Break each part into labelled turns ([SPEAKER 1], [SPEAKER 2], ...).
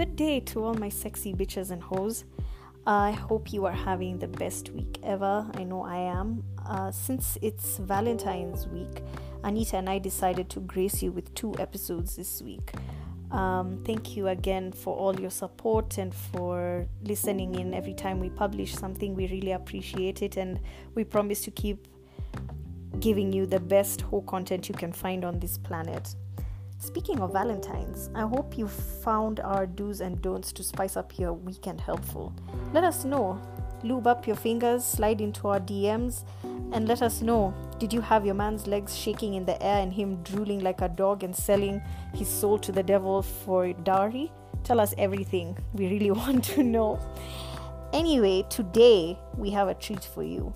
[SPEAKER 1] good day to all my sexy bitches and hoes. I hope you are having the best week ever. I know I am. Uh, since it's Valentine's week, Anita and I decided to grace you with two episodes this week. Um, thank you again for all your support and for listening in every time we publish something. We really appreciate it, and we promise to keep giving you the best whole content you can find on this planet. Speaking of Valentine's, I hope you found our do's and don'ts to spice up your weekend helpful. Let us know. Lube up your fingers, slide into our DMs, and let us know did you have your man's legs shaking in the air and him drooling like a dog and selling his soul to the devil for dowry? Tell us everything. We really want to know. Anyway, today we have a treat for you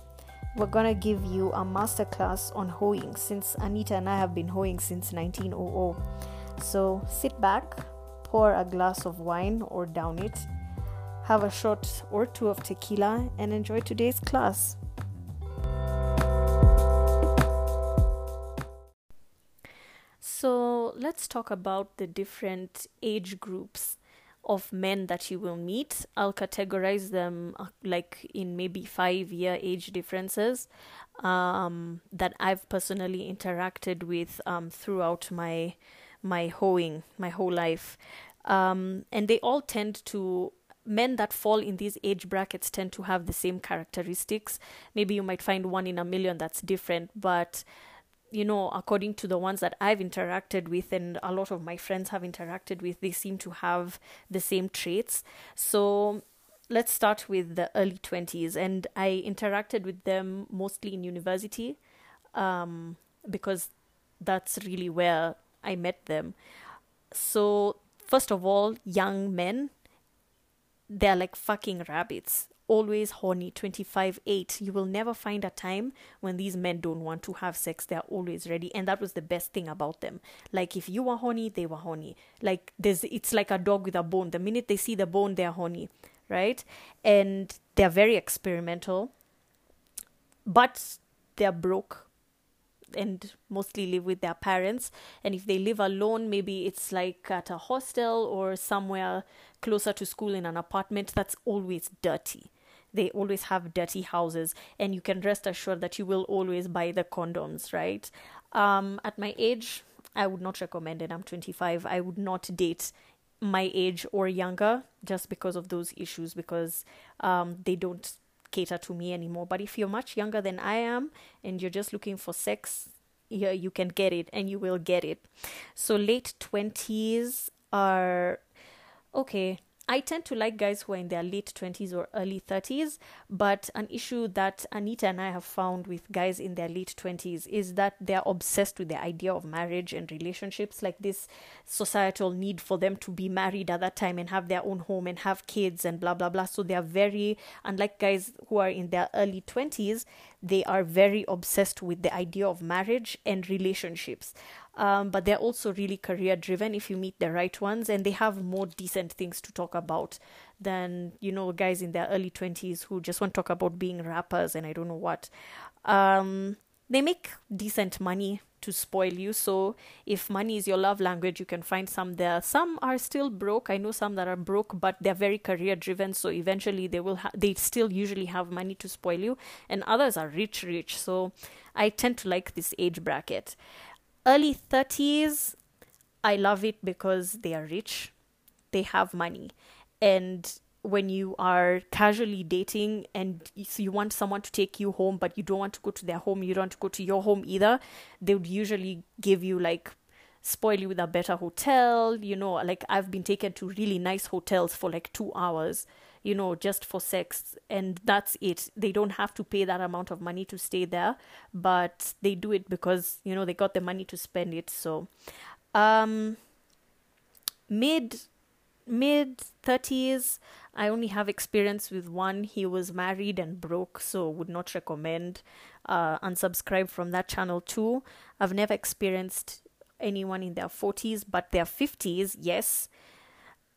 [SPEAKER 1] we're gonna give you a masterclass on hoeing since Anita and I have been hoeing since 1900. So sit back, pour a glass of wine or down it, have a shot or two of tequila, and enjoy today's class. So let's talk about the different age groups of men that you will meet. I'll categorize them uh, like in maybe five year age differences um, that I've personally interacted with um, throughout my my hoeing, my whole life, um, and they all tend to men that fall in these age brackets tend to have the same characteristics. Maybe you might find one in a million that's different, but you know, according to the ones that I've interacted with and a lot of my friends have interacted with, they seem to have the same traits. So let's start with the early 20s. And I interacted with them mostly in university um, because that's really where I met them. So, first of all, young men, they're like fucking rabbits always horny 25 8 you will never find a time when these men don't want to have sex. They're always ready. And that was the best thing about them. Like if you were horny they were horny. Like there's it's like a dog with a bone. The minute they see the bone they're horny right? And they're very experimental but they're broke and mostly live with their parents. And if they live alone maybe it's like at a hostel or somewhere closer to school in an apartment that's always dirty they always have dirty houses and you can rest assured that you will always buy the condoms right? Um, at my age i would not recommend it. I'm 25 i would not date my age or younger just because of those issues because um, they don't cater to me anymore. But if you're much younger than i am and you're just looking for sex yeah you can get it and you will get it. So late 20s are okay I tend to like guys who are in their late 20s or early 30s, but an issue that Anita and I have found with guys in their late 20s is that they're obsessed with the idea of marriage and relationships, like this societal need for them to be married at that time and have their own home and have kids and blah blah blah. So they're very, unlike guys who are in their early 20s, they are very obsessed with the idea of marriage and relationships um, but they're also really career driven if you meet the right ones and they have more decent things to talk about than you know guys in their early 20s who just want to talk about being rappers and i don't know what. Um, they make decent money to spoil you. So if money is your love language you can find some there. Some are still broke. I know some that are broke but they're very career driven so eventually they will ha- they still usually have money to spoil you and others are rich rich. So i tend to like this age bracket early 30s, I love it because they are rich, they have money. And when you are casually dating and you want someone to take you home, but you don't want to go to their home, you don't want to go to your home either, they would usually give you like spoil you with a better hotel. You know, like I've been taken to really nice hotels for like two hours you know, just for sex, and that's it. They don't have to pay that amount of money to stay there, but they do it because you know they got the money to spend it. So, um, mid mid 30s i only have experience with one he was married and broke so would not recommend uh unsubscribe from that channel too i've never experienced anyone in their 40s but their 50s yes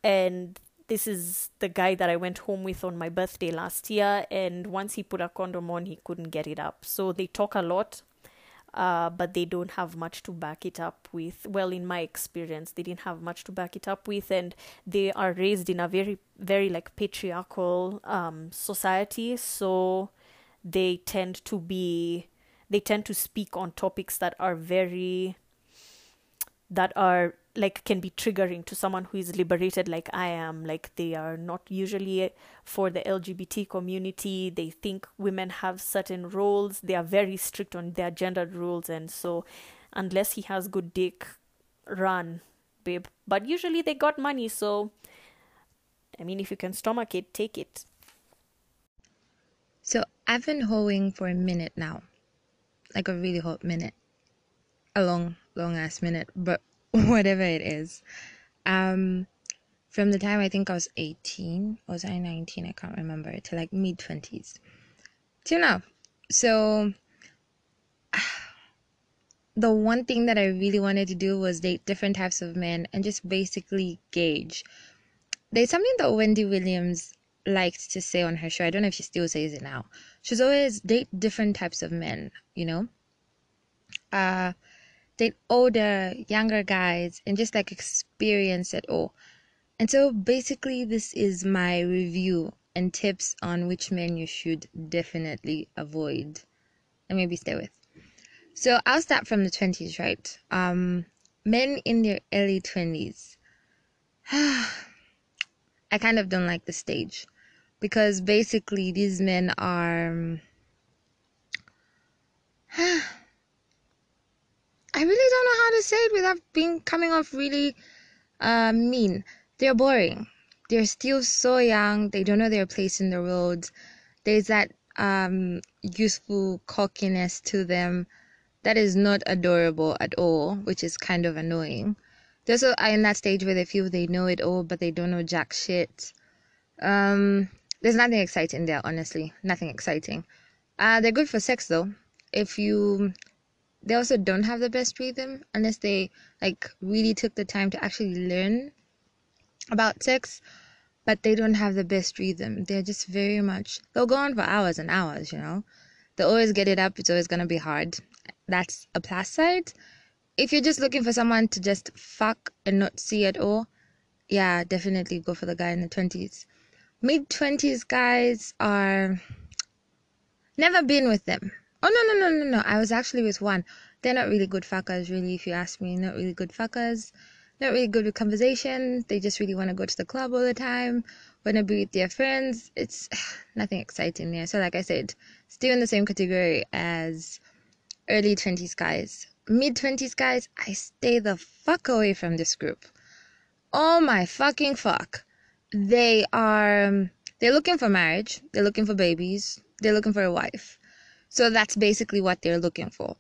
[SPEAKER 1] and this is the guy that I went home with on my birthday last year, and once he put a condom on, he couldn't get it up. So they talk a lot. uh, but they don't have much to back it up with. Well, in my experience, they didn't have much to back it up with, and they are raised in a very, very like patriarchal um, society, so they tend to be, they tend to speak on topics that are very, that are like can be triggering to someone who is liberated like I am. Like they are not usually for the LGBT community. They think women have certain roles. They are very strict on their gendered rules, and so unless he has good dick, run, babe. But usually they got money, so I mean, if you can stomach it, take it.
[SPEAKER 2] So I've been hoeing for a minute now, like a really hot minute, a long, long ass minute, but whatever it is. Um, from the time I think I was 18, was I 19? I can't remember, to like mid 20s. Till now. So, the one thing that I really wanted to do was date different types of men and just basically gauge. There's something that Wendy Williams liked to say on her show. I don't know if she still says it now. She's always date different types of men, you know? Uh, date older, younger guys, and just like experience it all. And so basically, this is my review and tips on which men you should definitely avoid and maybe stay with. So I'll start from the 20s, right? Um, men in their early 20s. I kind of don't like the stage because basically these men are. Um, I really don't know how to say it without being coming off really uh, mean. They're boring. They're still so young. They don't know their place in the world. There's that um, youthful cockiness to them that is not adorable at all, which is kind of annoying. They're also in that stage where they feel they know it all, but they don't know jack shit. Um, there's nothing exciting there, honestly. Nothing exciting. Uh, they're good for sex though. If you they also don't have the best rhythm unless they like really took the time to actually learn about sex but they don't have the best rhythm. They're just very much they'll go on for hours and hours you know? They always get it up it's always going to be hard. That's a plus side. If you're just looking for someone to just fuck and not see at all yeah definitely go for the guy in the 20s mid 20s guys are never been with them Oh no no no no no! I was actually with one. They're not really good fuckers, really. If you ask me, not really good fuckers. Not really good with conversation. They just really want to go to the club all the time. Want to be with their friends. It's nothing exciting there. So like I said, still in the same category as early twenties guys. Mid twenties guys, I stay the fuck away from this group. Oh my fucking fuck! They are. Um, they're looking for marriage. They're looking for babies. They're looking for a wife so that's basically what they're looking for.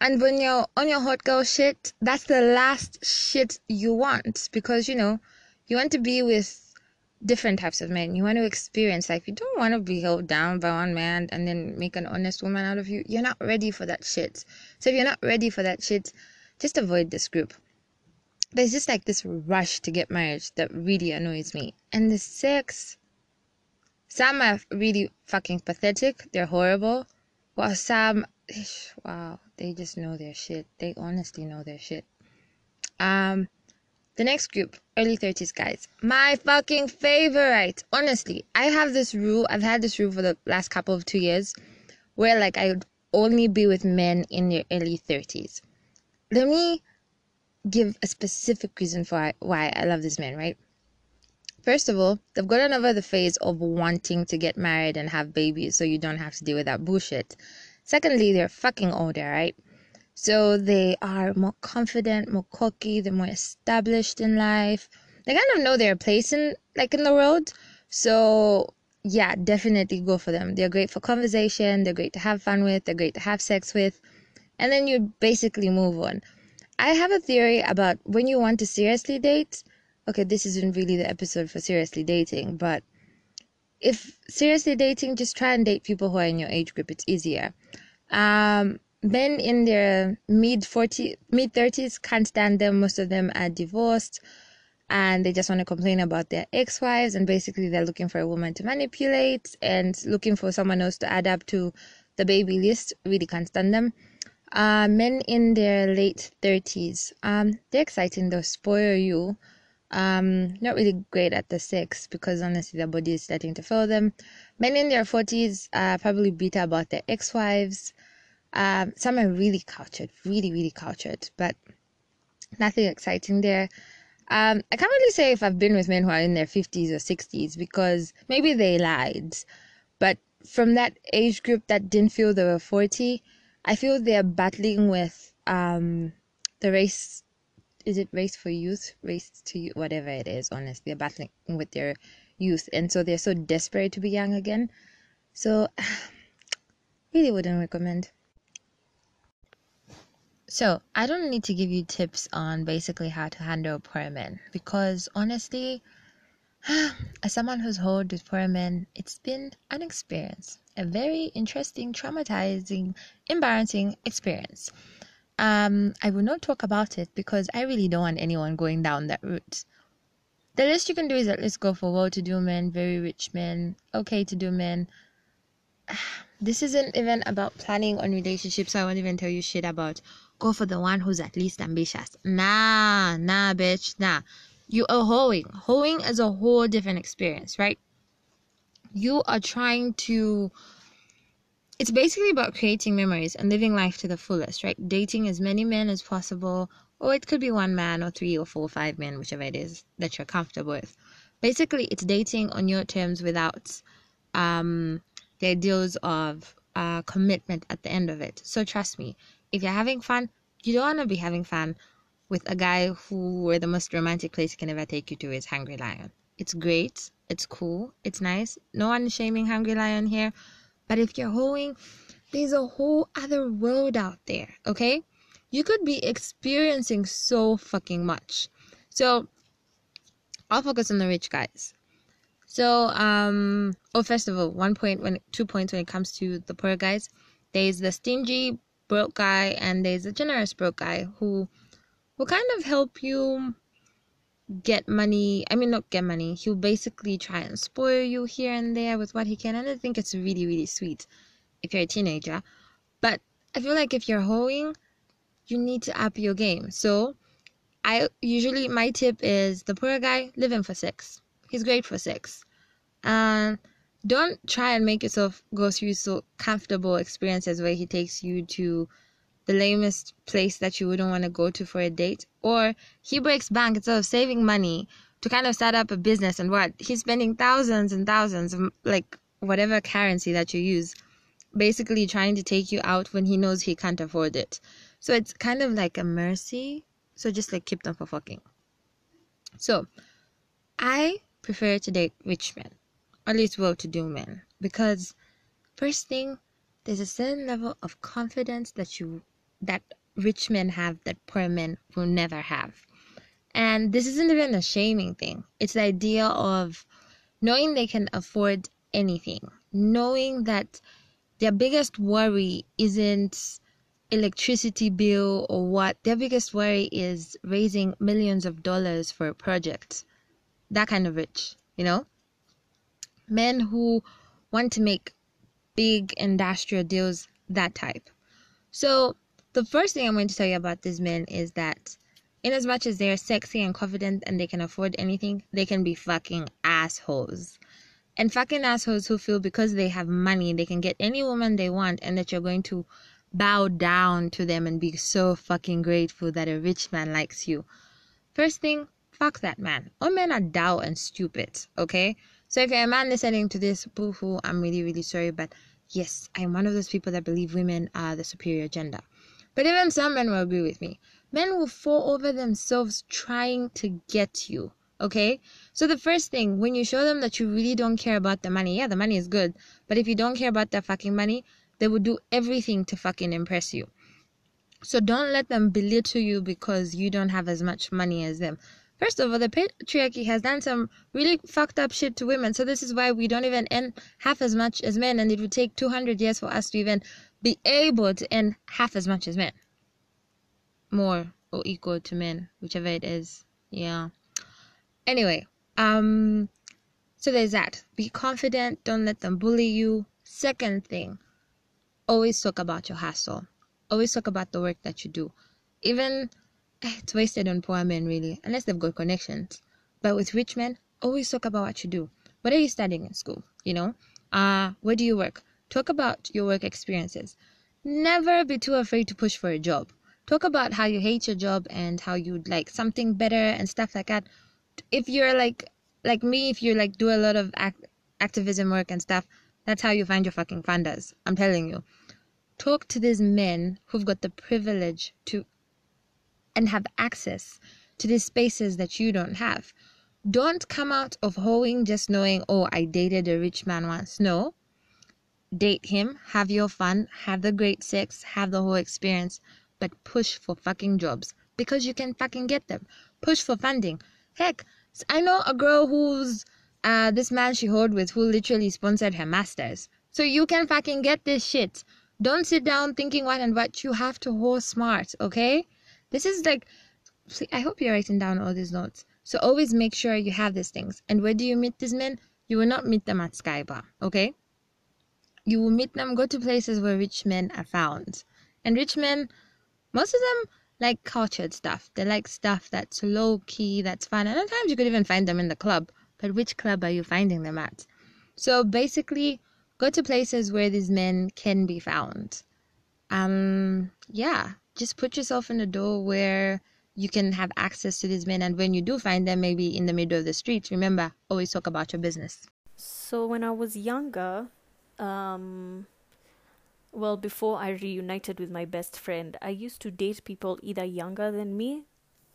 [SPEAKER 2] And when you're on your hot girl shit, that's the last shit you want because you know, you want to be with different types of men. You want to experience life. you don't want to be held down by one man and then make an honest woman out of you. You're not ready for that shit. So if you're not ready for that shit, just avoid this group. There's just like this rush to get married that really annoys me. And the sex some are really fucking pathetic. They're horrible. Well, Sam, wow, they just know their shit. They honestly know their shit. Um, the next group, early 30s guys. My fucking favorite. Honestly, I have this rule. I've had this rule for the last couple of two years where like I would only be with men in their early 30s. Let me give a specific reason for why I love this man, right? First of all, they've gotten over the phase of wanting to get married and have babies so you don't have to deal with that bullshit. Secondly, they're fucking older, right? So they are more confident, more cocky, they're more established in life. They kind of know their place in like in the world. So yeah, definitely go for them. They're great for conversation, they're great to have fun with, they're great to have sex with. And then you basically move on. I have a theory about when you want to seriously date, okay, this isn't really the episode for seriously dating, but if seriously dating, just try and date people who are in your age group. It's easier. Um, men in their mid 40, mid 30s can't stand them. Most of them are divorced and they just want to complain about their ex-wives and basically they're looking for a woman to manipulate and looking for someone else to add up to the baby list. Really can't stand them. Uh, men in their late 30s. Um, they're exciting, they'll spoil you. Um, not really great at the sex because honestly, their body is starting to fail them. Men in their 40s are probably bitter about their ex wives. Um, some are really cultured, really, really cultured, but nothing exciting there. Um, I can't really say if I've been with men who are in their 50s or 60s because maybe they lied. But from that age group that didn't feel they were 40, I feel they're battling with um, the race. Is it race for youth? Race to youth? Whatever it is, honestly. They're battling with their youth. And so they're so desperate to be young again. So, really wouldn't recommend. So, I don't need to give you tips on basically how to handle poor men because honestly, as someone who's hold with poor men, it's been an experience, a very interesting, traumatizing, embarrassing experience. Um, I will not talk about it because I really don't want anyone going down that route. The least you can do is at least go for well to do men, very rich men, okay to do men. This isn't even about planning on relationships, so I won't even tell you shit about go for the one who's at least ambitious. Nah, nah, bitch, nah. You are hoeing. Hoeing is a whole different experience, right? You are trying to. It's basically about creating memories and living life to the fullest, right? Dating as many men as possible, or it could be one man, or three, or four, or five men, whichever it is that you're comfortable with. Basically, it's dating on your terms without um, the ideals of uh, commitment at the end of it. So trust me, if you're having fun, you don't want to be having fun with a guy who where the most romantic place he can ever take you to is Hungry Lion. It's great, it's cool, it's nice. No one shaming Hungry Lion here. But if you're hoeing, there's a whole other world out there, okay? You could be experiencing so fucking much. So I'll focus on the rich guys. So, um, oh, first of all, one point when two points when it comes to the poor guys, there's the stingy broke guy and there's the generous broke guy who will kind of help you get money. I mean, not get money. He'll basically try and spoil you here and there with what he can. And I think it's really, really sweet if you're a teenager. But I feel like if you're hoeing, you need to up your game. So I usually, my tip is the poor guy, live in for sex. He's great for sex. And don't try and make yourself go through so comfortable experiences where he takes you to the lamest place that you wouldn't want to go to for a date. Or he breaks bank instead of saving money to kind of start up a business and what? He's spending thousands and thousands of like whatever currency that you use basically trying to take you out when he knows he can't afford it. So it's kind of like a mercy. So just like keep them for fucking. So i prefer to date rich men or at least well-to-do men because first thing there's a certain level of confidence that you that rich men have that poor men will never have. And this isn't even a shaming thing. It's the idea of knowing they can afford anything. Knowing that their biggest worry isn't electricity bill or what. Their biggest worry is raising millions of dollars for a project. That kind of rich you know? Men who want to make big industrial deals, that type. So, the first thing I'm going to tell you about these men is that, in as much as they're sexy and confident and they can afford anything, they can be fucking assholes. And fucking assholes who feel because they have money, they can get any woman they want, and that you're going to bow down to them and be so fucking grateful that a rich man likes you. First thing, fuck that man. All men are dull and stupid, okay? So if you're a man listening to this, boo-hoo, I'm really, really sorry, but yes, I'm one of those people that believe women are the superior gender. But even some men will agree with me. Men will fall over themselves trying to get you. Okay? So the first thing, when you show them that you really don't care about the money, yeah, the money is good. But if you don't care about the fucking money, they will do everything to fucking impress you. So don't let them belittle you because you don't have as much money as them. First of all, the patriarchy has done some really fucked up shit to women. So this is why we don't even earn half as much as men, and it would take 200 years for us to even be able to earn half as much as men. More or equal to men, whichever it is. Yeah. Anyway, um, so there's that. Be confident. Don't let them bully you. Second thing, always talk about your hustle. always talk about the work that you do. Even eh, it's wasted on poor men, really, unless they've got connections. But with rich men, always talk about what you do. What are you studying in school? You know, uh, where do you work? Talk about your work experiences. Never be too afraid to push for a job. Talk about how you hate your job and how you'd like something better and stuff like that. If you're like like me, if you like do a lot of act- activism work and stuff, that's how you find your fucking funders. I'm telling you. Talk to these men who've got the privilege to and have access to these spaces that you don't have. Don't come out of hoeing just knowing, oh, I dated a rich man once. No. Date him, have your fun, have the great sex, have the whole experience, but push for fucking jobs because you can fucking get them. Push for funding. Heck, I know a girl who's uh this man she hoed with who literally sponsored her masters. So you can fucking get this shit. Don't sit down thinking what and what. You have to whore smart, okay? This is like I hope you're writing down all these notes. So always make sure you have these things. And where do you meet these men? You will not meet them at Skybar, okay? You will meet them, go to places where rich men are found. And rich men, most of them like cultured stuff. They like stuff that's low key, that's fun. And sometimes you could even find them in the club. But which club are you finding them at? So basically, go to places where these men can be found. Um, yeah, just put yourself in a door where you can have access to these men. And when you do find them, maybe in the middle of the street, remember, always talk about your business.
[SPEAKER 1] So when I was younger, um, well, before I reunited with my best friend, I used to date people either younger than me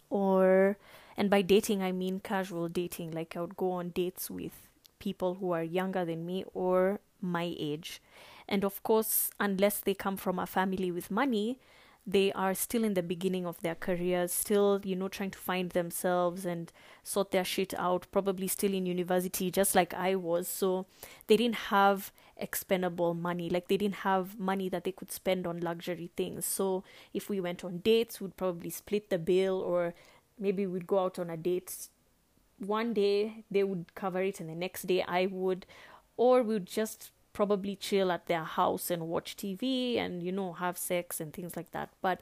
[SPEAKER 1] or, and by dating, I mean casual dating. Like I would go on dates with people who are younger than me or my age. And of course, unless they come from a family with money, they are still in the beginning of their careers, still, you know, trying to find themselves and sort their shit out, probably still in university, just like I was. So they didn't have expendable money. Like they didn't have money that they could spend on luxury things. So if we went on dates, we'd probably split the bill or maybe we'd go out on a date one day they would cover it and the next day I would or we'd just probably chill at their house and watch TV and you know have sex and things like that. But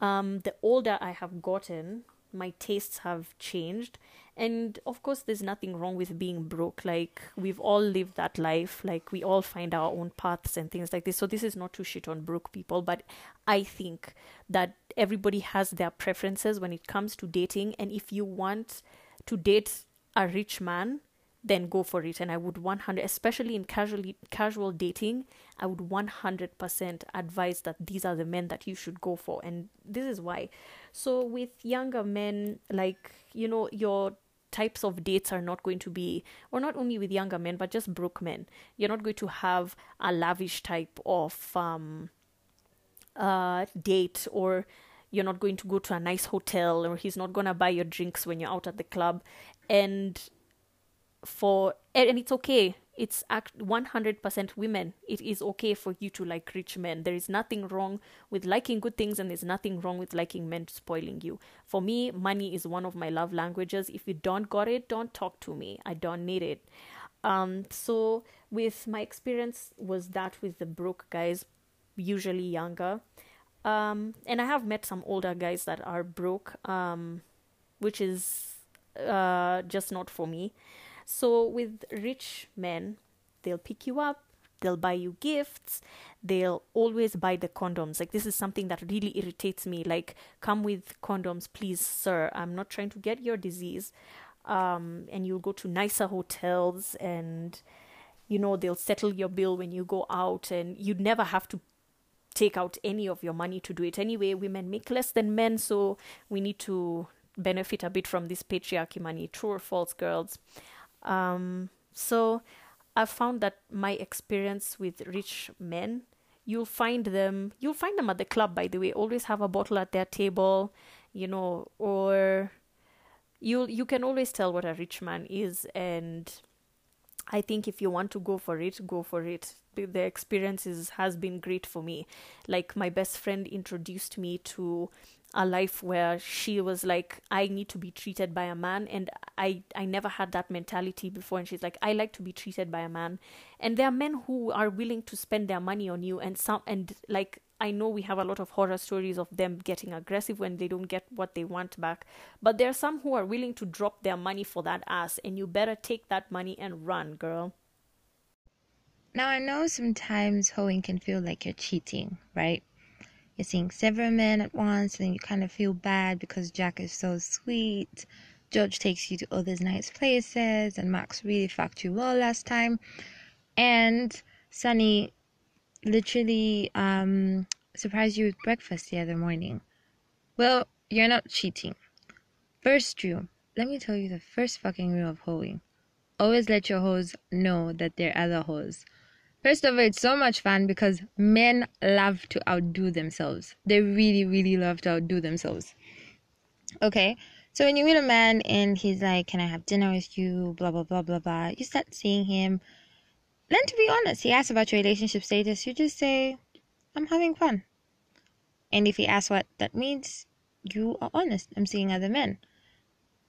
[SPEAKER 1] um, the older I have gotten, my tastes have changed. And of course, there's nothing wrong with being broke. Like, we've all lived that life. Like, we all find our own paths and things like this. So, this is not to shit on broke people, but I think that everybody has their preferences when it comes to dating. And if you want to date a rich man, then go for it and i would 100 especially in casually casual dating i would 100% advise that these are the men that you should go for and this is why so with younger men like you know your types of dates are not going to be or not only with younger men but just broke men. You're not going to have a lavish type of um uh date or you're not going to go to a nice hotel or he's not going to buy your drinks when you're out at the club. And for and it's okay it's act 100% women. It is okay for you to like rich men. There is nothing wrong with liking good things and there's nothing wrong with liking men spoiling you. For me money is one of my love languages. If you don't got it don't talk to me. I don't need it. Um so with my experience was that with the broke guys usually younger. Um and i have met some older guys that are broke um which is uh just not for me so with rich men, they'll pick you up, they'll buy you gifts, they'll always buy the condoms. Like this is something that really irritates me. Like, come with condoms, please, sir. I'm not trying to get your disease. Um, and you'll go to nicer hotels and you know they'll settle your bill when you go out and you'd never have to take out any of your money to do it anyway women make less than men so we need to benefit a bit from this patriarchy money true or false girls um, so I found that my experience with rich men, you'll find them, you'll find them at the club, by the way, always have a bottle at their table, you know, or you you can always tell what a rich man is and I think if you want to go for it, go for it. The, the experience has been great for me. Like my best friend introduced me to a life where she was like i need to be treated by a man and i i never had that mentality before and she's like i like to be treated by a man and there are men who are willing to spend their money on you and some and like I know we have a lot of horror stories of them getting aggressive when they don't get what they want back, but there are some who are willing to drop their money for that ass, and you better take that money and run, girl.
[SPEAKER 2] Now, I know sometimes hoeing can feel like you're cheating, right? You're seeing several men at once, and you kind of feel bad because Jack is so sweet. George takes you to all these nice places, and Max really fucked you well last time. And Sunny literally um, surprised you with breakfast the other morning. Well, you're not cheating. First rule, let me tell you the first fucking rule of hoeing. Always let your hoes know that they're other hoes. First of all, it's so much fun because men love to outdo themselves. They really, really love to outdo themselves. Okay? So when you meet a man and he's like, Can I have dinner with you? Blah, blah, blah, blah, blah. You start seeing him then to be honest, he asks about your relationship status, you just say, I'm having fun. And if he asks what that means, you are honest. I'm seeing other men.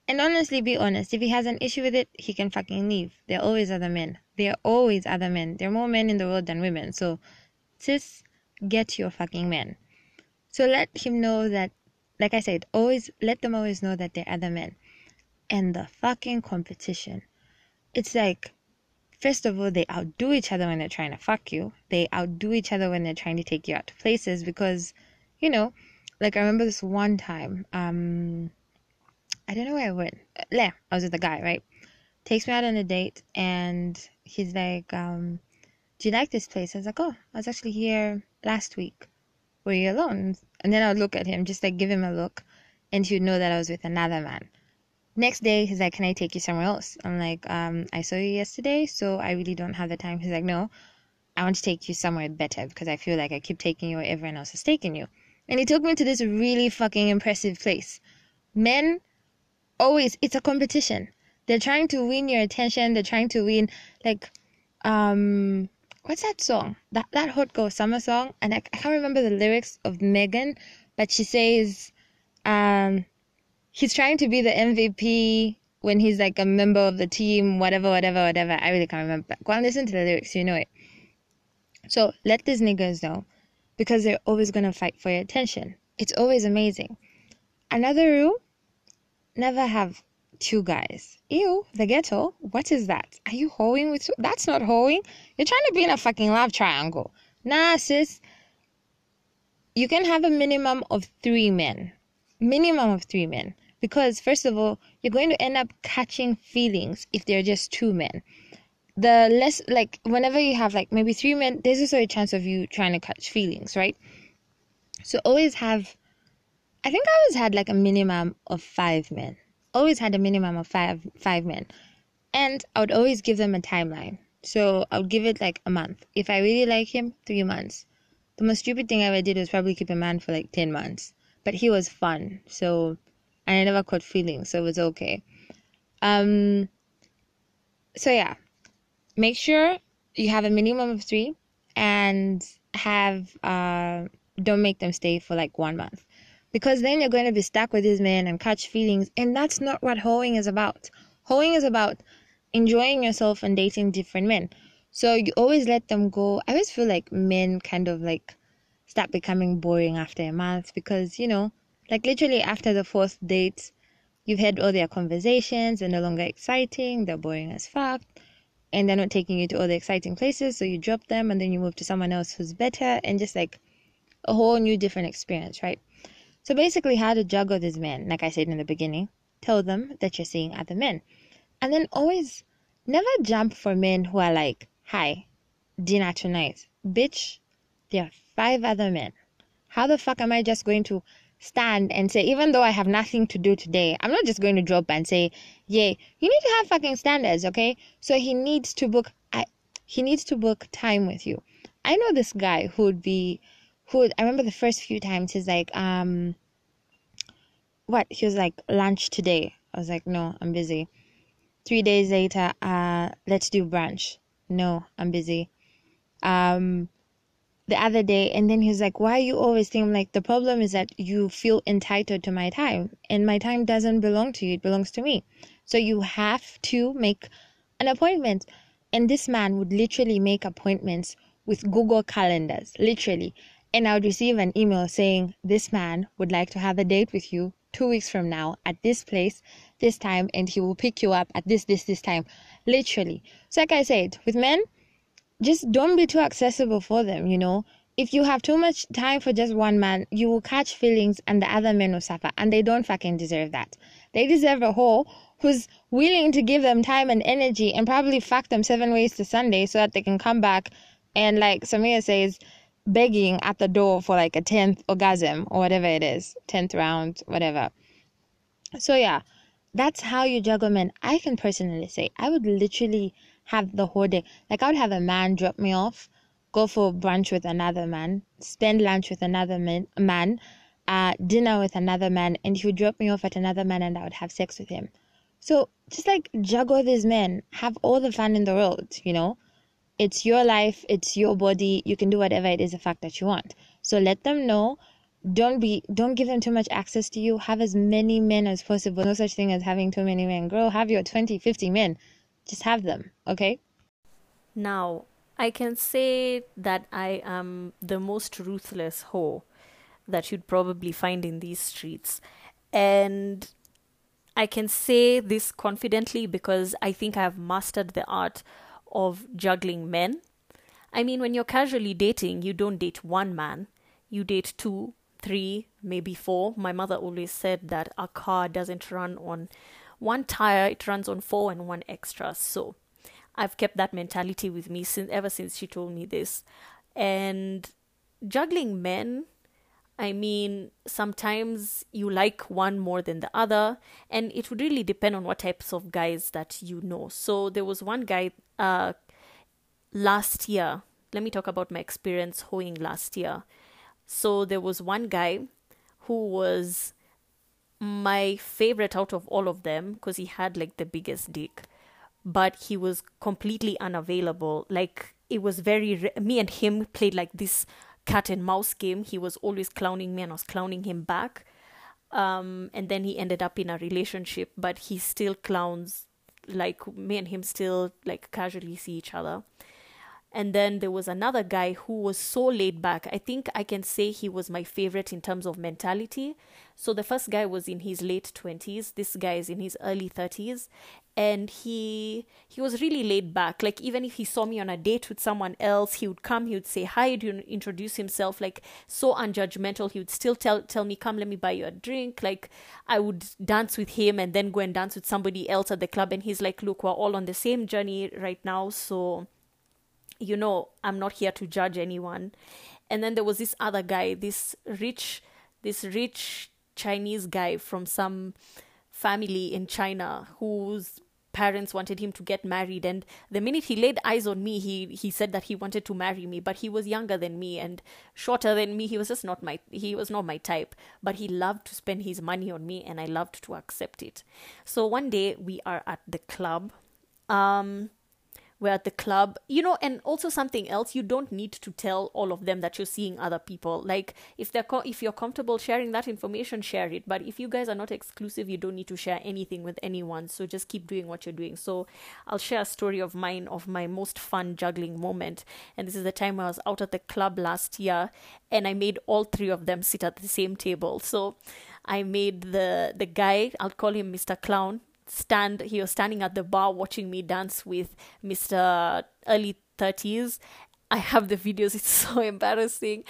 [SPEAKER 2] And honestly, be honest. If he has an issue with it, he can fucking leave. There are always other men. There are always other men. There are more men in the world than women. So, sis, get your fucking men. So let him know that, like I said, always let them always know that there are other men. And the fucking competition. It's like First of all, they outdo each other when they're trying to fuck you. They outdo each other when they're trying to take you out to places because, you know, like I remember this one time, um, I don't know where I went. Yeah, I was with a guy, right? Takes me out on a date and he's like, um, do you like this place? I was like, oh, I was actually here last week. Were you alone? And then I would look at him, just like give him a look, and he would know that I was with another man. Next day, he's like, Can I take you somewhere else? I'm like, um, I saw you yesterday, so I really don't have the time. He's like, No, I want to take you somewhere better because I feel like I keep taking you where everyone else has taken you. And he took me to this really fucking impressive place. Men always, it's a competition. They're trying to win your attention. They're trying to win, like, um, what's that song? That that Hot Girl Summer song. And I, I can't remember the lyrics of Megan, but she says, um, he's trying to be the MVP when he's like a member of the team, whatever, whatever, whatever. I really can't remember. Go and listen to the lyrics, you know it. So let these niggas know because they're always gonna fight for your attention. It's always amazing. Another rule never have two guys. Ew, the ghetto. What is that? Are you hoeing with? That's not hoeing. You're trying to be in a fucking love triangle. Nah, sis. You can have a minimum of three men minimum of three men because first of all you're going to end up catching feelings if they're just two men the less like whenever you have like maybe three men there's also a chance of you trying to catch feelings right so always have i think i always had like a minimum of five men always had a minimum of five five men. And i would always give them a timeline. So i would give it like a month. If i really like him three months. The most stupid thing i ever did was probably keep a man for like 10 months. But he was fun. So I never caught feelings, so it was okay. Um, so yeah, make sure you have a minimum of three and have uh, don't make them stay for like one month because then you're going to be stuck with these men and catch feelings, and that's not what hoeing is about. Hoeing is about enjoying yourself and dating different men. So you always let them go. I always feel like men kind of like start becoming boring after a month because, you know, like literally after the fourth date, you've had all their conversations, they're no longer exciting, they're boring as fuck, and they're not taking you to all the exciting places, so you drop them and then you move to someone else who's better and just like a whole new different experience, right? So basically, how to juggle these men, like I said in the beginning, tell them that you're seeing other men. And then always never jump for men who are like, hi, dinner tonight. Bitch, there are five other men. How the fuck am I just going to stand and say, even though I have nothing to do today, I'm not just going to drop and say, yay, you need to have fucking standards, okay? So he needs to book, I, he needs to book time with you. I know this guy who would be, who I remember the first few times he's like, um, what? He was like, lunch today. I was like, no, I'm busy. Three days later, uh, let's do brunch. No, I'm busy. Um, the other day and then he's like why are you always thinking like the problem is that you feel entitled to my time and my time doesn't belong to you it belongs to me so you have to make an appointment and this man would literally make appointments with google calendars literally and I would receive an email saying, This man would like to have a date with you two weeks from now at this place, this time, and he will pick you up at this, this, this time. Literally. So, like I said, with men, just don't be too accessible for them, you know. If you have too much time for just one man, you will catch feelings and the other men will suffer, and they don't fucking deserve that. They deserve a whore who's willing to give them time and energy and probably fuck them seven ways to Sunday so that they can come back and, like Samia says, begging at the door for like a 10th orgasm or whatever it is 10th round whatever. So yeah that's how you juggle men. I can personally say i would literally have the whole day. Like i would have a man drop me off go for brunch with another man spend lunch with another man, man uh, dinner with another man and he would drop me off at another man and i would have sex with him. So just like juggle these men. Have all the fun in the world you know it's your life, it's your body. You can do whatever it is the fact that you want. So let them know. Don't be don't give them too much access to you. Have as many men as possible. No such thing as having too many men. Girl, have your 20, 50 men. Just have them, okay?
[SPEAKER 1] Now, I can say that I am the most ruthless whore that you'd probably find in these streets. And I can say this confidently because I think I have mastered the art of juggling men. I mean, when you're casually dating, you don't date one man, you date two, three, maybe four. My mother always said that a car doesn't run on one tire, it runs on four and one extra. So I've kept that mentality with me since ever since she told me this. And juggling men, I mean, sometimes you like one more than the other, and it would really depend on what types of guys that you know. So there was one guy uh, last year. Let me talk about my experience hoeing last year. So there was one guy who was my favorite out of all of them because he had like the biggest dick, but he was completely unavailable. Like it was very re- me and him played like this cat and mouse game. He was always clowning me and I was clowning him back. Um, and then he ended up in a relationship, but he still clowns like me and him still like casually see each other. And then there was another guy who was so laid back. I think I can say he was my favorite in terms of mentality. So the first guy was in his late 20s, this guy is in his early 30s, and he he was really laid back. Like even if he saw me on a date with someone else, he would come, he would say hi, he'd introduce himself like so unjudgmental. He would still tell tell me, "Come, let me buy you a drink." Like I would dance with him and then go and dance with somebody else at the club and he's like, "Look, we're all on the same journey right now, so you know, I'm not here to judge anyone. And then there was this other guy, this rich, this rich Chinese guy from some family in China whose parents wanted him to get married and the minute he laid eyes on me he he said that he wanted to marry me but he was younger than me and shorter than me. He was just not my he was not my type but he loved to spend his money on me and I loved to accept it. So one day we are at the club. Um we're at the club. You know and also something else you don't need to tell all of them that you're seeing other people. Like if they're co- if you're comfortable sharing that information share it. But if you guys are not exclusive you don't need to share anything with anyone. So just keep doing what you're doing. So i'll share a story of mine of my most fun juggling moment. And this is the time i was out at the club last year and i made all three of them sit at the same table. So I made the the guy, I'll call him Mr. Clown, stand he was standing at the bar watching me dance with Mr. early 30s. I have the videos, it's so embarrassing.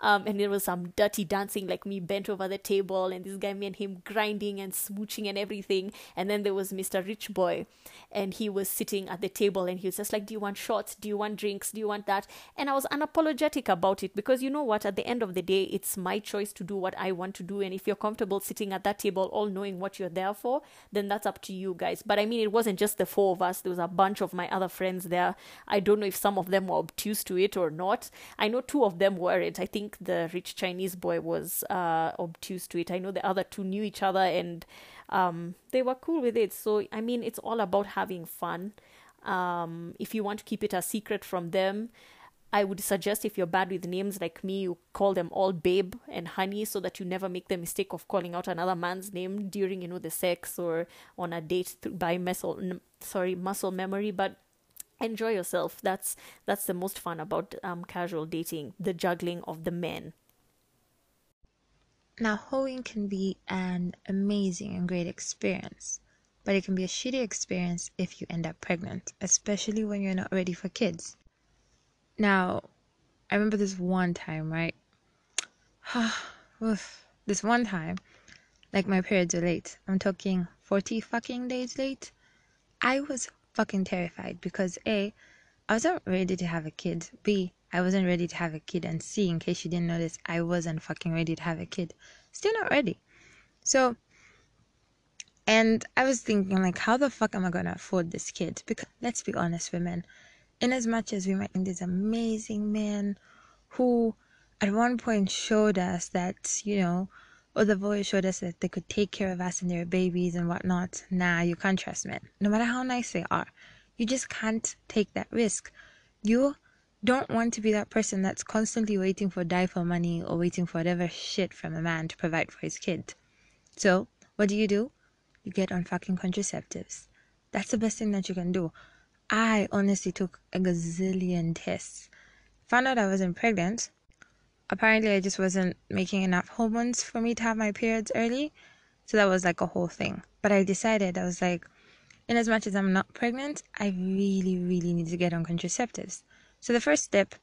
[SPEAKER 1] Um, and there was some dirty dancing, like me bent over the table, and this guy, me and him grinding and smooching and everything. And then there was Mr. Rich Boy, and he was sitting at the table, and he was just like, "Do you want shots? Do you want drinks? Do you want that?" And I was unapologetic about it because you know what? At the end of the day, it's my choice to do what I want to do, and if you're comfortable sitting at that table, all knowing what you're there for, then that's up to you guys. But I mean, it wasn't just the four of us. There was a bunch of my other friends there. I don't know if some of them were obtuse to it or not. I know two of them weren't. I think think the rich Chinese boy was uh, obtuse to it. I know the other two knew each other and um, they were cool with it. So, I mean, it's all about having fun. Um, if you want to keep it a secret from them, I would suggest if you're bad with names like me, you call them all babe and honey so that you never make the mistake of calling out another man's name during, you know, the sex or on a date by muscle, sorry, muscle memory. But enjoy yourself. That's that's the most fun about um, casual dating, the juggling of the men.
[SPEAKER 2] Now, hoeing can be an amazing and great experience, but it can be a shitty experience if you end up pregnant, especially when you're not ready for kids. Now, I remember this one time, right? this one time, like my periods are late. I'm talking 40 fucking days late. I was fucking terrified because A, I wasn't ready to have a kid. B, I wasn't ready to have a kid. And C, in case you didn't notice, I wasn't fucking ready to have a kid. Still not ready. So, and I was thinking, like, how the fuck am I gonna afford this kid? Because let's be honest, women, in as much as we might think this amazing man who at one point showed us that, you know, or the voice showed us that they could take care of us and their babies and whatnot. Nah, you can't trust men. No matter how nice they are, you just can't take that risk. You don't want to be that person that's constantly waiting for die for money or waiting for whatever shit from a man to provide for his kid. So, what do you do? You get on fucking contraceptives. That's the best thing that you can do. I honestly took a gazillion tests. Found out I wasn't pregnant, apparently I just wasn't making enough hormones for me to have my periods early. So that was like a whole thing. But I decided, I was like, in as much as I'm not pregnant, I really, really need to get on contraceptives. So the first step,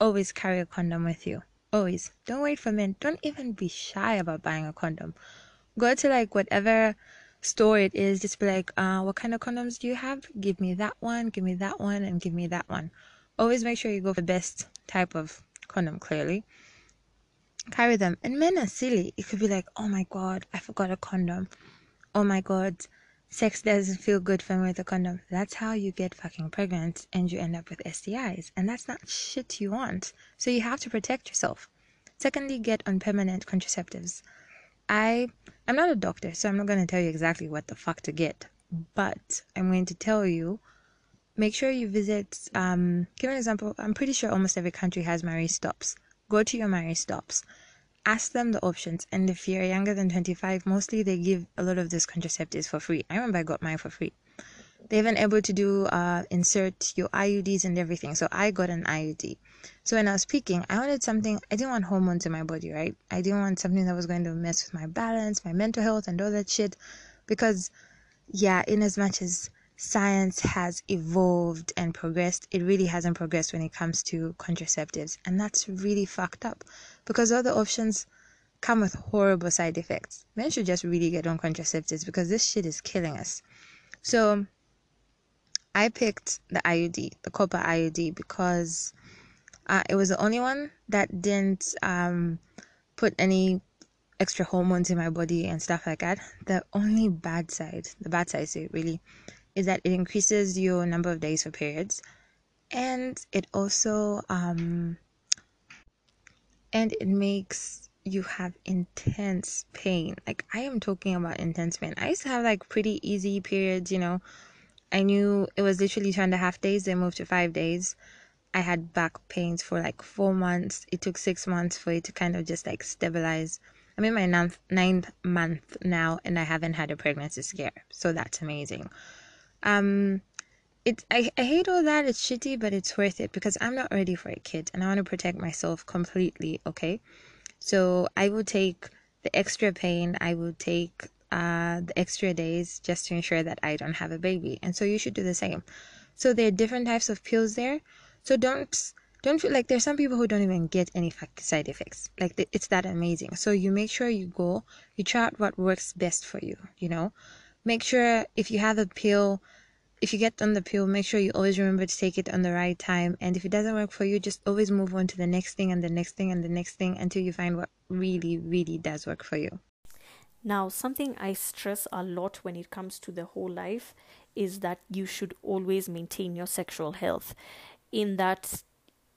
[SPEAKER 2] always carry a condom with you. Always. Don't wait for men. Don't even be shy about buying a condom. Go to like whatever store it is, just be like, uh, what kind of condoms do you have? Give me that one, give me that one, and give me that one. Always make sure you go for the best type of condom, clearly carry them. And men are silly. It could be like, oh my god, I forgot a condom. Oh my god, sex doesn't feel good for me with a condom. That's how you get fucking pregnant and you end up with STIs. And that's not shit you want. So you have to protect yourself. Secondly, get on permanent contraceptives. I I'm not a doctor, so I'm not going to tell you exactly what the fuck to get, but I'm going to tell you make sure you visit um give an example. I'm pretty sure almost every country has Marie Stopes. go to your Marie Stopes. ask them the options. And if you're younger than 25, mostly they give a lot of these contraceptives for free. I remember I got mine for free. They're even able to do uh, insert your IUDs and everything. So I got an IUD. So when I was peaking, I wanted something. I didn't want hormones in my body, right? I didn't want something that was going to mess with my balance, my mental health, and all that shit. Because, yeah, in as much as science has evolved and progressed, it really hasn't progressed when it comes to contraceptives. And that's really fucked up because other options come with horrible side effects. Men should just really get on contraceptives because this shit is killing us. So I picked the IUD, the copper IUD, because uh, it was the only one that didn't um, put any extra hormones in my body and stuff like that. The only bad side, the bad side, so really, is that it increases your number of days for periods. And it also um and it makes you have intense pain. Like i am talking about intense pain. I used to have like pretty easy periods you know. I knew it was literally two and a half days then moved to five days. I had back pains for like four months. It took six months for it to kind of just like stabilize. I'm in my ninth, ninth month now and i haven't had a pregnancy scare. So that's amazing um it's I, I hate all that. It's shitty but it's worth it because i'm not ready for a kid and i want to protect myself completely okay? So i will take the extra pain. I will take uh the extra days just to ensure that i don't have a baby. And so you should do the same. So there are different types of pills there. So don't don't feel like there's some people who don't even get any side effects. Like it's that amazing. So you make sure you go you try out what works best for you you know? Make sure if you have a pill if you get on the pill make sure you always remember to take it on the right time. And if it doesn't work for you just always move on to the next thing and the next thing and the next thing until you find what really really does work for you.
[SPEAKER 1] Now something i stress a lot when it comes to the whole life is that you should always maintain your sexual health. In that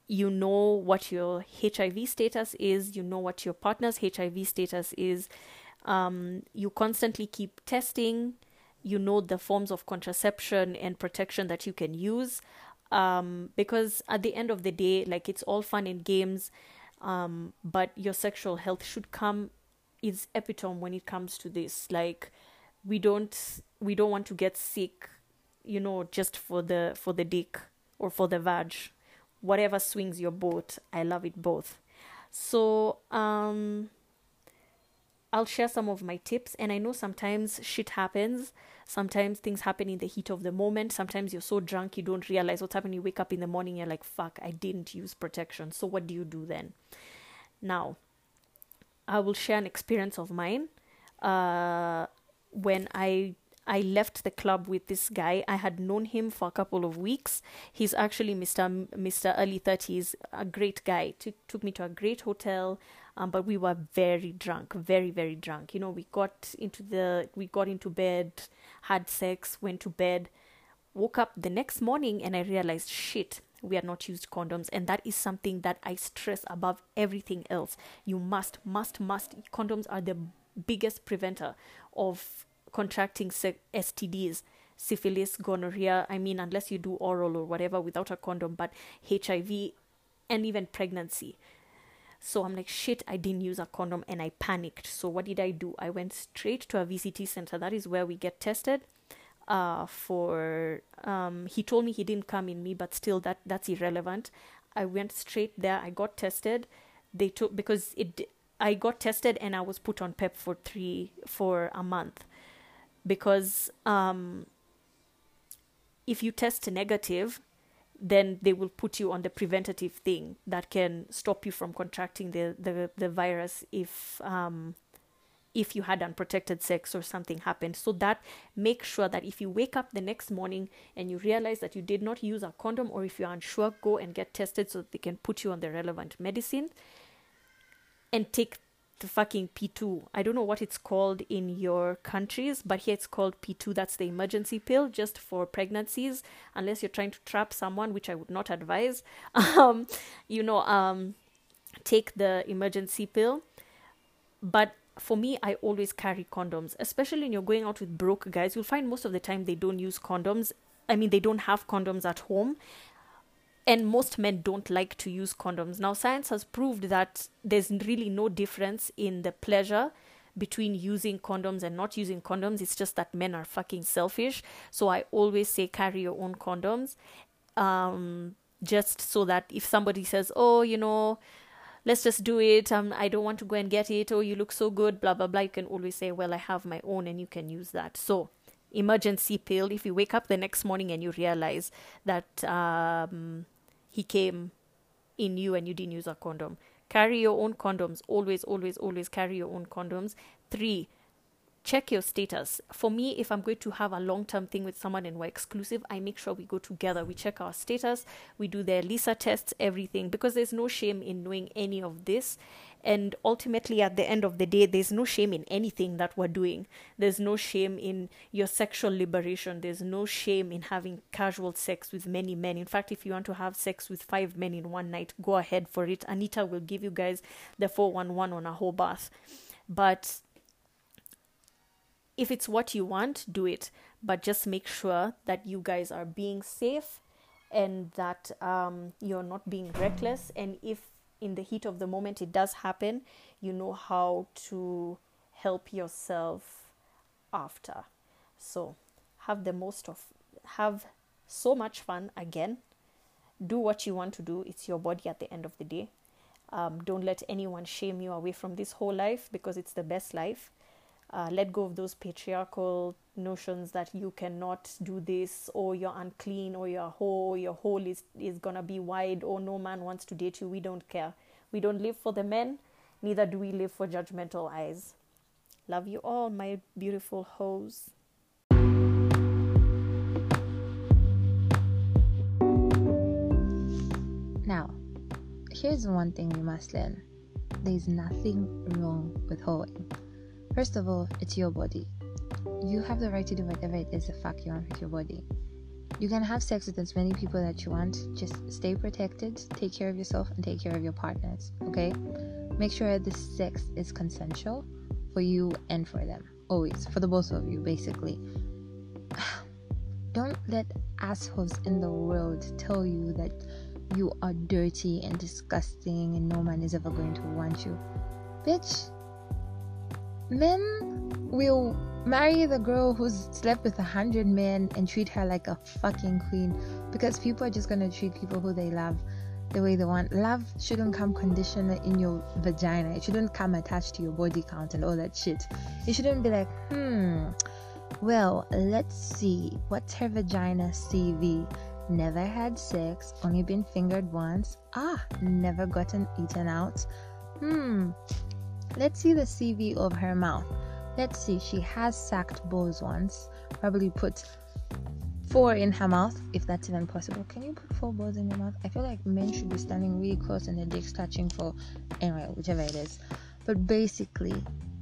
[SPEAKER 1] you know what your hiv status is you know what your partner's hiv status is. Um, you constantly keep testing. You know the forms of contraception and protection that you can use. Um, because at the end of the day, like it's all fun and games, um, but your sexual health should come is epitome when it comes to this. Like we don't we don't want to get sick, you know, just for the for the dick. or for the vag. Whatever swings your boat, I love it both. So, um, I'll share some of my tips. And I know sometimes shit happens. Sometimes things happen in the heat of the moment. Sometimes you're so drunk you don't realize what's happening. You wake up in the morning, you're like, fuck, I didn't use protection. So what do you do then? Now, I will share an experience of mine. Uh, when I I left the club with this guy. I had known him for a couple of weeks. He's actually Mr. Mr. Early Thirties, a great guy. Took took me to a great hotel um, but we were very drunk, very very drunk. You know, we got into the we got into bed, had sex, went to bed, woke up the next morning, and I realized shit. We had not used condoms, and that is something that I stress above everything else. You must, must, must. Condoms are the biggest preventer of contracting STDs syphilis, gonorrhea. I mean, unless you do oral or whatever without a condom, but HIV and even pregnancy. So I'm like, shit, I didn't use a condom and I panicked. So what did I do? I went straight to a VCT center. That is where we get tested. Uh, for um, he told me he didn't come in me, but still that that's irrelevant. I went straight there. I got tested. They took because it. I got tested and I was put on PEP for three for a month because um, if you test negative, then they will put you on the preventative thing that can stop you from contracting the the, the virus if um, if you had unprotected sex or something happened. So that make sure that if you wake up the next morning and you realize that you did not use a condom or if you're unsure, go and get tested so they can put you on the relevant medicine and take the fucking P2. I don't know what it's called in your countries, but here it's called P2. That's the emergency pill just for pregnancies, unless you're trying to trap someone, which I would not advise. Um, you know, um, take the emergency pill. But for me, I always carry condoms, especially when you're going out with broke guys. You'll find most of the time they don't use condoms. I mean, they don't have condoms at home and most men don't like to use condoms. Now, science has proved that there's really no difference in the pleasure between using condoms and not using condoms. It's just that men are fucking selfish. So I always say carry your own condoms. Um, just so that if somebody says, oh, you know, let's just do it, um, I don't want to go and get it, oh, you look so good, blah, blah, blah, you can always say, well, I have my own and you can use that. So, emergency pill if you wake up the next morning and you realize that um, he came in you and you didn't use a condom. Carry your own condoms. Always, always, always carry your own condoms. Three, check your status. For me, if I'm going to have a long term thing with someone and we're exclusive, I make sure we go together. We check our status, we do their ELISA tests, everything, because there's no shame in knowing any of this. And ultimately, at the end of the day, there's no shame in anything that we're doing. There's no shame in your sexual liberation. There's no shame in having casual sex with many men. In fact, if you want to have sex with five men in one night, go ahead for it. Anita will give you guys the 411 on a whole bath. But if it's what you want, do it. But just make sure that you guys are being safe and that um, you're not being reckless. And if in the heat of the moment it does happen, you know how to help yourself after. So have the most of, have so much fun again. Do what you want to do. It's your body at the end of the day. Um, don't let anyone shame you away from this whole life because it's the best life uh, let go of those patriarchal notions that you cannot do this or you're unclean or you're whole your hole is, is gonna be wide or no man wants to date you. We don't care. We don't live for the men neither do we live for judgmental eyes. Love you all my beautiful hoes.
[SPEAKER 2] Now here's one thing you must learn. There's nothing wrong with hoeing First of all, it's your body. You have the right to do whatever it is the fuck you want with your body. You can have sex with as many people that you want. Just stay protected, take care of yourself, and take care of your partners. Okay? Make sure the sex is consensual for you and for them. Always. For the both of you, basically. Don't let assholes in the world tell you that you are dirty and disgusting and no man is ever going to want you. Bitch, men will marry the girl who's slept with a hundred men and treat her like a fucking queen because people are just gonna treat people who they love the way they want. Love shouldn't come conditional in your vagina. It shouldn't come attached to your body count and all that shit. It shouldn't be like, hmm, well, let's see. What's her vagina CV? Never had sex, only been fingered once. Ah, never gotten eaten out. Hmm, let's see the CV of her mouth. Let's see, she has sacked balls once. Probably put four in her mouth, if that's even possible. Can you put four balls in your mouth? I feel like men should be standing really close and their dicks touching for anyway, whichever it is. But basically,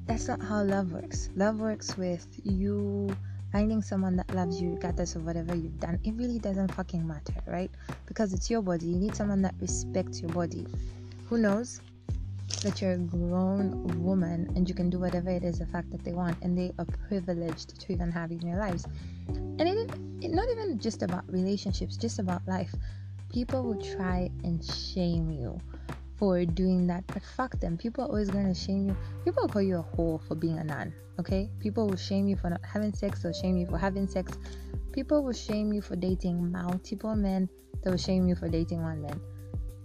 [SPEAKER 2] that's not how love works. Love works with you finding someone that loves you regardless of whatever you've done. It really doesn't fucking matter, right? Because it's your body. You need someone that respects your body. Who knows? That you're a grown woman and you can do whatever it is the fact that they want and they are privileged to even have in their lives. And it, it not even just about relationships just about life. People will try and shame you for doing that but fuck them. People are always going to shame you. People will call you a whore for being a nun okay? People will shame you for not having sex. They'll shame you for having sex. People will shame you for dating multiple men. They'll shame you for dating one man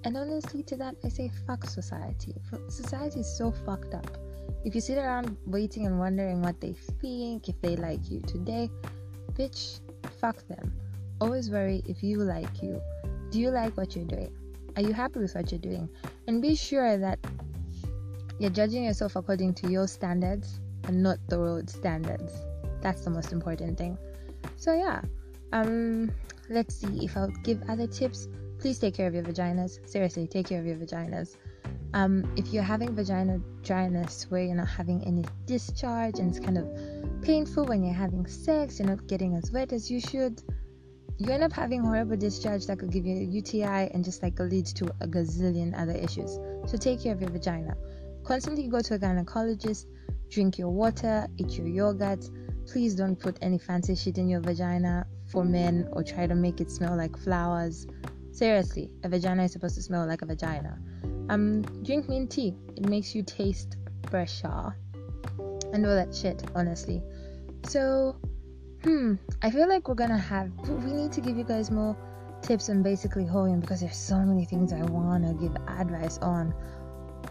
[SPEAKER 2] and honestly, to that, I say fuck society. Society is so fucked up. If you sit around waiting and wondering what they think, if they like you today, bitch, fuck them. Always worry if you like you. Do you like what you're doing? Are you happy with what you're doing? And be sure that you're judging yourself according to your standards and not the world standards. That's the most important thing. So yeah, um, let's see if I'll give other tips please take care of your vaginas. Seriously, take care of your vaginas. Um, if you're having vagina dryness where you're not having any discharge and it's kind of painful when you're having sex, you're not getting as wet as you should, you end up having horrible discharge that could give you a UTI and just like lead to a gazillion other issues. So take care of your vagina. Constantly go to a gynecologist, drink your water, eat your yogurt. Please don't put any fancy shit in your vagina for men or try to make it smell like flowers Seriously, a vagina is supposed to smell like a vagina. Um, drink mint tea. It makes you taste fresher. And all that shit, honestly. So, hmm, I feel like we're gonna have. We need to give you guys more tips on basically hoeing because there's so many things I wanna give advice on.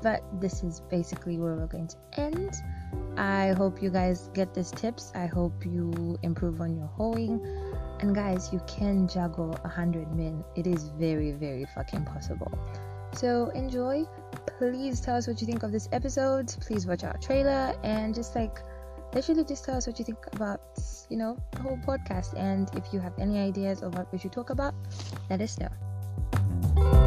[SPEAKER 2] But this is basically where we're going to end. I hope you guys get these tips. I hope you improve on your hoeing. And guys, you can juggle a hundred men. It is very, very fucking possible. So enjoy. Please tell us what you think of this episode. Please watch our trailer and just like literally just tell us what you think about, you know, the whole podcast. And if you have any ideas of what we should talk about, let us know.